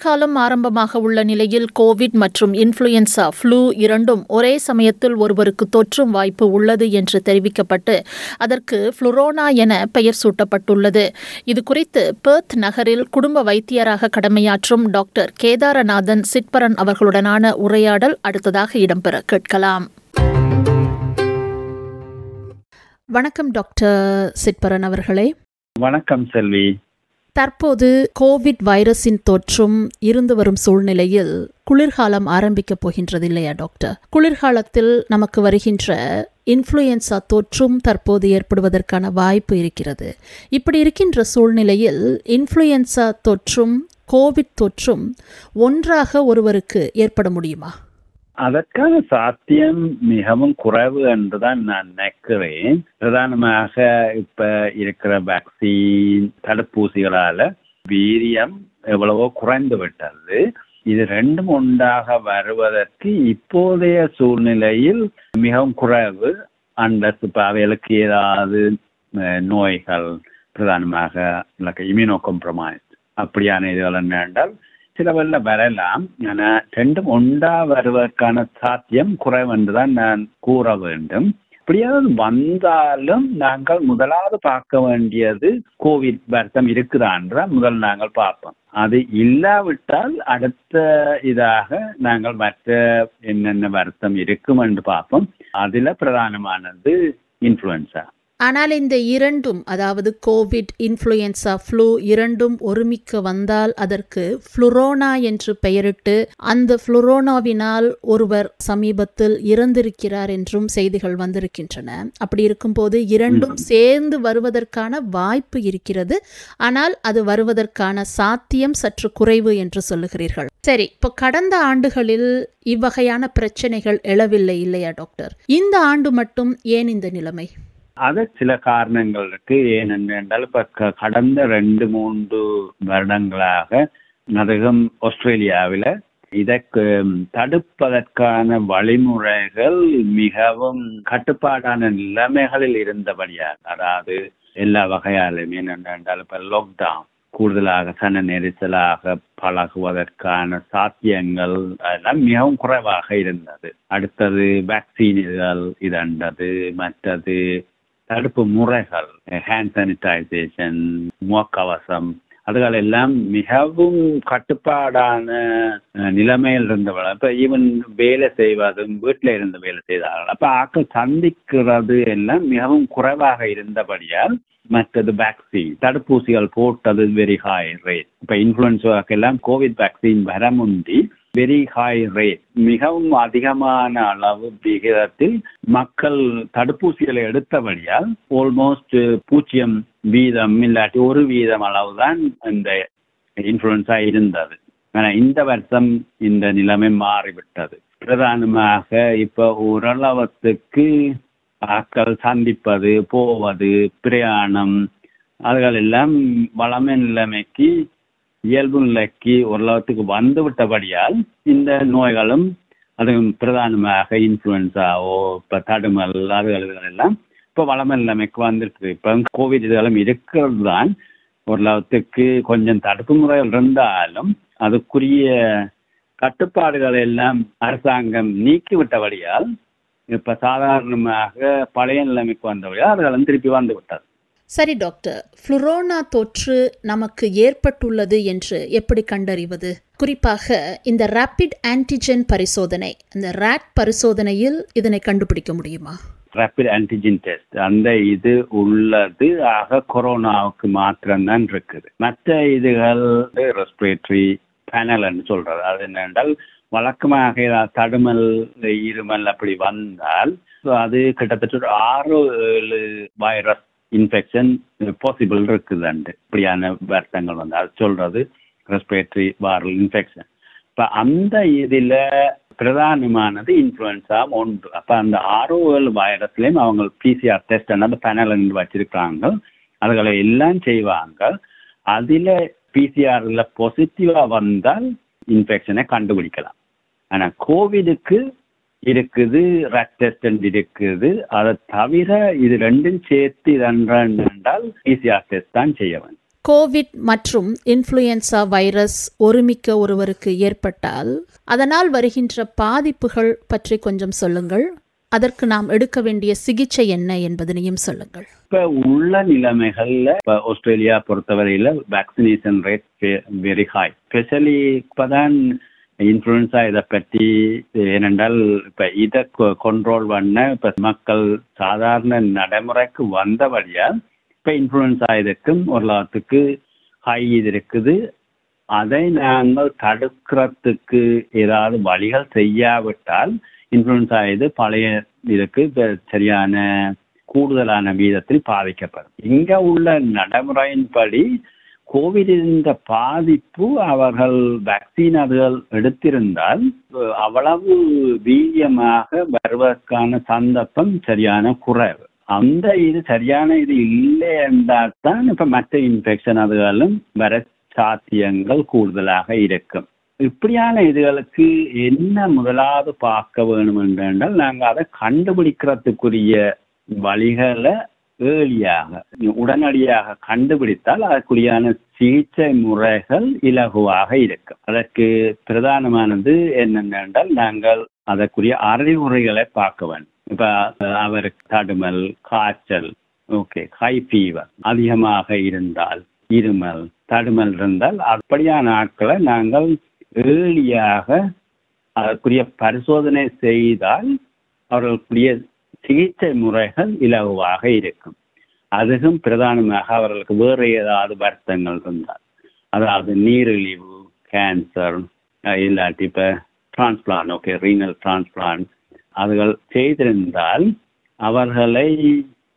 குளிர்காலம் ஆரம்பமாக உள்ள நிலையில் கோவிட் மற்றும் இன்ஃப்ளூயன்சா ஃப்ளூ இரண்டும் ஒரே சமயத்தில் ஒருவருக்கு தொற்றும் வாய்ப்பு உள்ளது என்று தெரிவிக்கப்பட்டு அதற்கு ஃப்ளூரோனா என பெயர் சூட்டப்பட்டுள்ளது. இது குறித்து பெர்த் நகரில் குடும்ப வைத்தியராக கடமையாற்றும் டாக்டர் கேதாரநாதன் சிட்பரன் அவர்களுடனான உரையாடல் அடுத்ததாக இடம்பெற கேட்கலாம். வணக்கம் டாக்டர் சிட்பரன் அவர்களே. வணக்கம் செல்வி. தற்போது கோவிட் வைரஸின் தொற்றும் இருந்து வரும் சூழ்நிலையில் குளிர்காலம் ஆரம்பிக்கப் போகின்றது இல்லையா டாக்டர் குளிர்காலத்தில் நமக்கு வருகின்ற இன்ஃப்ளூயன்சா தொற்றும் தற்போது ஏற்படுவதற்கான வாய்ப்பு இருக்கிறது. இப்படி இருக்கின்ற சூழ்நிலையில் இன்ஃப்ளூயன்சா தொற்றும் கோவிட் தொற்றும் ஒன்றாக ஒருவருக்கு ஏற்பட முடியுமா? அதற்கான சாத்தியம் மிகவும் குறைவு என்றுதான் நான் நினைக்கிறேன். பிரதானமாக இப்ப இருக்கிற வேக்சின் தடுப்பூசிகளால வீரியம் எவ்வளவோ குறைந்து விட்டது. இது ரெண்டும் ஒன்றாக வருவதற்கு இப்போதைய சூழ்நிலையில் மிகவும் குறைவு. அண்டஸ் இப்ப அவைகளுக்கு ஏதாவது நோய்கள் பிரதானமாக இம்யூனோ கம்ப்ரமைஸ் அப்படியான இதுகள் என்னென்றால் சிலவல்ல வரலாம். ஆனா ரெண்டும் ஒன்றா வருவதற்கான சாத்தியம் குறைவென்று தான் நான் கூற வேண்டும். இப்படியாவது வந்தாலும் நாங்கள் முதலாவது பார்க்க வேண்டியது கோவிட் வருத்தம் இருக்குதான்ற முதல் நாங்கள் பார்ப்போம். அது இல்லாவிட்டால் அடுத்த இதாக நாங்கள் மற்ற என்னென்ன வருத்தம் இருக்கும் என்று பார்ப்போம். அதுல பிரதானமானது இன்ஃப்ளூயன்ஸா ஆனால் இந்த இரண்டும் அதாவது கோவிட் இன்ஃப்ளூயன்சா ஃப்ளூ இரண்டும் ஒருமிக்க வந்தால் அதற்கு ஃப்ளூரோனா என்று பெயரிட்டு அந்த ஃப்ளூரோனாவினால் ஒருவர் சமீபத்தில் இறந்திருக்கிறார் என்றும் செய்திகள் வந்திருக்கின்றன. அப்படி இருக்கும்போது இரண்டும் சேர்ந்து வருவதற்கான வாய்ப்பு இருக்கிறது. ஆனால் அது வருவதற்கான சாத்தியம் சற்று குறைவு என்று சொல்லுகிறீர்கள். சரி இப்போ கடந்த ஆண்டுகளில் இவ்வகையான பிரச்சனைகள் எழவில்லை இல்லையா டாக்டர்? இந்த ஆண்டு மட்டும் ஏன் இந்த நிலைமை? அது சில காரணங்கள் இருக்கு. ஏனென்றால் இப்போ கடந்த ரெண்டு மூன்று வருடங்களாக நரகம் ஆஸ்திரேலியாவில் இதற்கு தடுப்பதற்கான வழிமுறைகள் மிகவும் கட்டுப்பாடான நிலைமைகளில் இருந்தபடியாக அதாவது எல்லா வகையாலும் என்னென்றால் இப்போ லாக்டவுன் கூடுதலாக சன நெரிசலாக பழகுவதற்கான சாத்தியங்கள் எல்லாம் மிகவும் குறைவாக இருந்தது. அடுத்தது வேக்சின்கள் இதண்டது மற்றது தடுப்பு முறைகள் ஹேண்ட் சானிடைசேஷன் முகக்கவசம் அதுகள் எல்லாம் மிகவும் கட்டுப்பாடான நிலைமையில் இருந்தவர்கள் இப்ப ஈவன் வேலை செய்வதும் வீட்டில் இருந்து வேலை செய்தார்கள். அப்ப ஆக்கள் சந்திக்கிறது எல்லாம் மிகவும் குறைவாக இருந்தபடியால் மற்றது வேக்சின் தடுப்பூசிகள் போட்டது வெரி ஹை ரேட் இப்ப இன்ஃபுளுன்ஸாக்கு கோவிட் வேக்சின் வர முந்தி வெரி ஹை ரேட் மிகவும் அதிகமான அளவு விகிதத்தில் மக்கள் தடுப்பூசிகளை எடுத்தபடியால் ஆல்மோஸ்ட் பூஜ்ஜியம் வீதம் இல்லாட்டி ஒரு வீதம் அளவுதான் இந்த இன்ஃப்ளூயன்ஸா இருந்தது. ஆனால் இந்த வருஷம் இந்த நிலைமை மாறிவிட்டது. பிரதானமாக இப்ப ஓரளவத்துக்கு மக்கள் சந்திப்பது போவது பிரயாணம் அதுகள் எல்லாம் வளமை நிலைமைக்கு இயல்பு நிலைக்கு ஓரளவுக்கு வந்து விட்டபடியால் இந்த நோய்களும் அதுவும் பிரதானமாக இன்ஃப்ளூயன்ஸாவோ இப்போ தடுமல் அதுகள் எல்லாம் இப்போ வளமை நிலைமைக்கு வந்திருக்கு. இப்போ கோவிட் இதெல்லாம் இருக்கிறது தான். ஓரளவுக்கு கொஞ்சம் தடுப்பு முறைகள் இருந்தாலும் அதுக்குரிய கட்டுப்பாடுகள் எல்லாம் அரசாங்கம் நீக்கிவிட்டபடியால் இப்ப சாதாரணமாக பழைய நிலைமைக்கு வந்தபடியால் அதுகளும் திருப்பி வந்து விட்டது. சரி டாக்டர். ஃப்ளூரோனா தொற்று நமக்கு ஏற்பட்டுள்ளது என்று எப்படி கண்டறிவது? குறிப்பாக இந்த ரேபிட் ஆன்டிஜென் பரிசோதனை இந்த ரேட் பரிசோதனையில் இதனை கண்டுபிடிக்க முடியுமா? ரேபிட் ஆன்டிஜென் டெஸ்ட் அந்த இது உள்ளது. ஆக கொரோனாவுக்கு மாத்திரம்தான் இருக்குது. மற்ற இதுகள் ரெஸ்பிரேட்டரி பேனல்னு சொல்றது அது என்னென்றால் வழக்கமாக ஏதாவது தடுமல் இருமல் அப்படி வந்தால் அது கிட்டத்தட்ட ஒரு ஆறு ஏழு வைரஸ் இன்ஃபெக்ஷன் பாசிபிள் இருக்குதுண்டு இப்படியான வருத்தங்கள் வந்து அது சொல்றது ரெஸ்பிரேட்டரி வாரல் இன்ஃபெக்ஷன் இப்போ அந்த இதில் பிரதானமானது இன்ஃப்ளூயன்ஸா ஒன்று. அப்போ அந்த ஆர்ஓஎல் வைரஸ்லேயும் அவங்க பிசிஆர் டெஸ்ட் அந்த பேனல் வச்சிருக்காங்க அதுகளை எல்லாம் செய்வாங்க. அதில் பிசிஆரில் பாசிட்டிவாக வந்தால் இன்ஃபெக்ஷனை கண்டுபிடிக்கலாம். ஆனால் கோவிடுக்கு இருக்குது ரத் டெஸ்ட் இருக்குது. அதை தவிர இது ரெண்டும் சேர்த்து இதென்றால் பிசிஆர் டெஸ்ட் தான் செய்ய வேண்டும். கோவிட் மற்றும் இன்ஃப்ளூயன்சா வைரஸ் ஒருமிக்க ஒருவருக்கு ஏற்பட்டால் அதனால் வருகின்ற பாதிப்புகள் பற்றி கொஞ்சம் சொல்லுங்கள். அதற்கு நாம் எடுக்க வேண்டிய சிகிச்சை என்ன என்பதனையும் சொல்லுங்கள். இப்ப உள்ள நிலைமைகள்ல இப்ப ஆஸ்திரேலியா பொறுத்தவரையில vaccination rate very high specially இப்பதான் இன்ஃப்ளூயன்ஸா இதை பற்றி ஏனென்றால் இப்ப இதை கண்ட்ரோல் பண்ண இப்போ மக்கள் சாதாரண நடைமுறைக்கு வந்த வந்தபடியா இப்ப இன்ஃபுளுன்ஸா இதுக்கும் ஒரு ஹை இது இருக்குது. அதை நாங்கள் தடுக்கிறதுக்கு ஏதாவது வழிகள் செய்யாவிட்டால் இன்ஃப்ளூயன்ஸ் இது பழைய இதுக்கு சரியான கூடுதலான வீதத்தில் பாதிக்கப்படும் இங்க உள்ள நடைமுறையின்படி கோவிட் இந்த பாதிப்பு அவர்கள் வேக்சின் அதுகள் எடுத்திருந்தால் அவ்வளவு வீரியமாக வருவதற்கான சந்தர்ப்பம் சரியான குறைவு. அந்த இது சரியான இது இல்லை என்றால் தான் இப்ப மற்ற இன்ஃபெக்ஷன் அதுகளும் வர சாத்தியங்கள் கூடுதலாக இருக்கும். இப்படியான இதுகளுக்கு என்ன முதலாவது பார்க்க வேணும் என்றால் நாங்கள் அதை கண்டுபிடிக்கிறதுக்குரிய வழிகளை ஏழியாக உடனடியாக கண்டுபிடித்தால் அதற்குரியான சிகிச்சை முறைகள் இலகுவாக இருக்கும். அதற்கு பிரதானமானது என்னென்ன என்றால் நாங்கள் அதற்குரிய அறிவுரைகளை பார்க்க வேண்டும். இப்ப அவருக்கு தடுமல் காய்ச்சல் ஓகே ஹை ஃபீவர் அதிகமாக இருந்தால் இருமல் தடுமல் இருந்தால் அப்படியான ஆட்களை நாங்கள் ஏழியாக அதற்குரிய பரிசோதனை செய்தால் அவர்களுக்குரிய சிகிச்சை முறைகள் இலகுவாக இருக்கும். அதுவும் பிரதானமாக அவர்களுக்கு வேறு ஏதாவது வருத்தங்கள் இருந்தால். அதாவது நீரிழிவு கேன்சர் இல்லாட்டி இப்போ டிரான்ஸ்பிளான் ஓகே ரீனல் டிரான்ஸ்பிளான் அதுகள் செய்திருந்தால் அவர்களை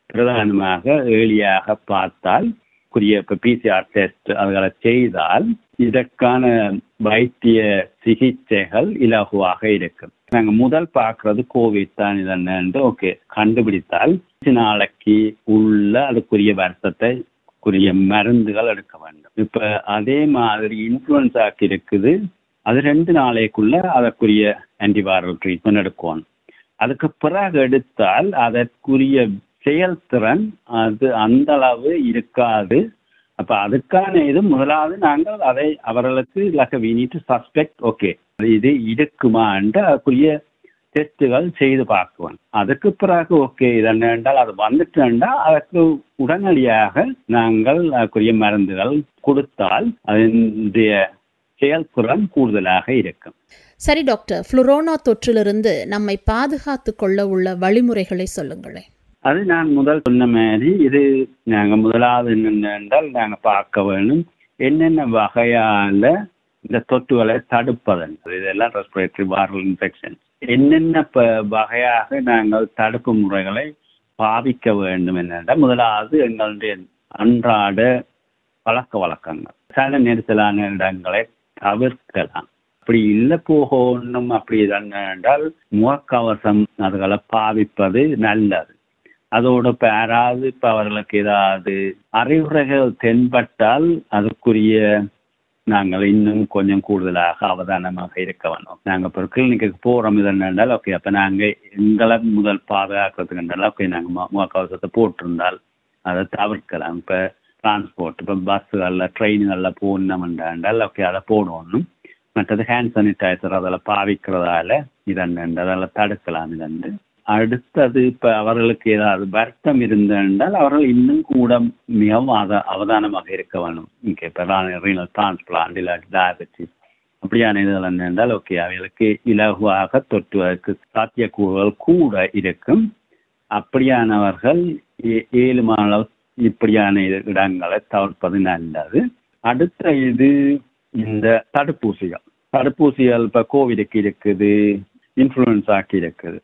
பிரதானமாக எளியாக பார்த்தால் குறிய இப்போ பிசிஆர் டெஸ்ட் அதுகளை செய்தால் இதற்கான வைத்திய சிகிச்சைகள் இலகுவாக இருக்கும். நாங்கள் முதல் பார்க்கறது கோவிட் தான் இதென்னு ஓகே கண்டுபிடித்தால் நாளைக்கு உள்ள அதுக்குரிய வருத்தத்தை குரிய மருந்துகள் எடுக்க வேண்டும். இப்ப அதே மாதிரி இன்ஃப்ளூன்ஸாக்கு இருக்குது. அது ரெண்டு நாளைக்குள்ள அதற்குரிய ஆன்டிவைரல் ட்ரீட்மெண்ட் எடுக்கணும் அதுக்கு பிறகு எடுத்தால் அதற்குரிய செயல்திறன் அது அந்த அளவு இருக்காது. அப்ப அதுக்கான இது முதலாவது நாங்கள் அதை அவர்களுக்கு லக்க we need to suspect okay இது இருக்குமான்ட்டு அதுக்குரிய டெஸ்ட்டுகள் செய்து பார்க்குவோம் அதுக்கு பிறகு ஓகே இதென்ன என்றால் அது வந்துட்டுண்டா அதற்கு உடனடியாக நாங்கள் அதுக்குரிய மருந்துகள் கொடுத்தால் அதனுடைய செயல்திறன் கூடுதலாக இருக்கும். சரி டாக்டர். ஃப்ளோரோனா தொற்றிலிருந்து நம்மை பாதுகாத்து கொள்ள உள்ள வழிமுறைகளை சொல்லுங்களேன். அது நான் முதல் சொன்ன மாதிரி இது நாங்கள் முதலாவது என்னென்றால் நாங்கள் பார்க்க வேணும் என்னென்ன வகையால இந்த தொற்றுகளை தடுப்பதன் இதெல்லாம் ரெஸ்பிரேட்டரி வைரல் இன்ஃபெக்ஷன் என்னென்ன ப வகையாக நாங்கள் தடுப்பு முறைகளை பாவிக்க வேண்டும் என்னென்றால் முதலாவது எங்களுடைய அன்றாட பழக்க வழக்கங்கள். சில நெரிசலான இடங்களை தவிர்க்கலாம். அப்படி இல்லை போகணும் அப்படி என்னென்றால் முகக்கவசம் அதுகளை பாவிப்பது நல்லது. அதோட இப்போ யாராவது இப்போ அவர்களுக்கு ஏதாவது அறிவுரைகள் தென்பட்டால் அதுக்குரிய நாங்கள் இன்னும் கொஞ்சம் கூடுதலாக அவதானமாக இருக்க வேணும் நாங்கள் இப்போ கிளினிக்கு போகிறோம் இதென்றால் ஓகே அப்போ நாங்கள் எங்களை முதல் பாதுகாக்கிறதுக்குன்றால் ஓகே நாங்கள் முகக்கவசத்தை போட்டிருந்தால் அதை தவிர்க்கலாம். இப்போ டிரான்ஸ்போர்ட் இப்போ பஸ்ஸுகளில் ட்ரெயின்களில் போனோம்ன்றால் ஓகே அதை போடணும். மற்றது ஹேண்ட் சானிடைசர் அதில் பாவிக்கிறதால இதென்று அதெல்லாம் தடுக்கலாம் இதென்று அடுத்தது இப்போ அவர்களுக்கு ஏதாவது வருத்தம் இருந்தென்றால் அவர்கள் இன்னும் கூட மிகவும் அத அவதானமாக இருக்க வேணும் இங்கே இப்போ டிரான்ஸ்பிளான்ட் இல்லாட்டி டயபெட்டிஸ் அப்படியான இதில் என்னென்றால் ஓகே அவர்களுக்கு இலகுவாக தொற்றுவதற்கு சாத்தியக்கூறுகள் கூட இருக்கும். அப்படியானவர்கள் ஏழு மாணவர் இப்படியான இடங்களை தவிர்ப்பது நல்லது. அடுத்த இது இந்த தடுப்பூசிகள். தடுப்பூசிகள் இப்போ கோவிடுக்கு இருக்குது இன்ஃப்ளூயன்ஸாக்கு இருக்குது.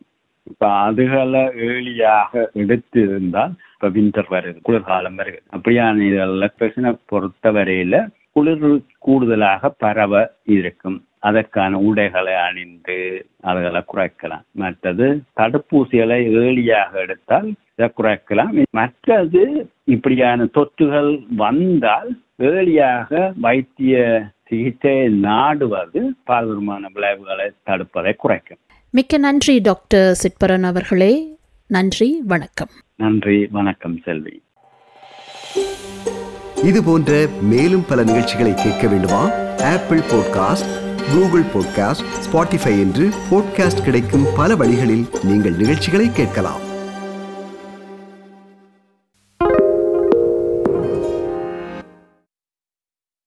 இப்ப அதுகளை ஏழியாக எடுத்து இருந்தால் இப்ப வின்டர் வருது குளிர்காலம் வருது அப்படியான இதெல்லாம் பிரச்சனை பொறுத்த வரையில குளிர் கூடுதலாக பரவ இருக்கும். அதற்கான உடைகளை அணிந்து அதுகளை குறைக்கலாம். மற்றது தடுப்பூசிகளை ஏழியாக எடுத்தால் இதை குறைக்கலாம். மற்றது இப்படியான தொற்றுகள் வந்தால் ஏழியாக வைத்திய சிகிச்சை நாடுவது பால்வருமான விளைவுகளை தடுப்பதை குறைக்கும். மிக்க நன்றி டாக்டர் சிட்பரன் அவர்களே. நன்றி வணக்கம். நன்றி வணக்கம் செல்வி. இது போன்ற மேலும் பல நிகழ்ச்சிகளை கேட்க வேண்டுமா? Apple podcast Google podcast Spotify என்று பாட்காஸ்ட் கிடைக்கும் பல வழிகளில் நீங்கள் நிகழ்ச்சிகளை கேட்கலாம்.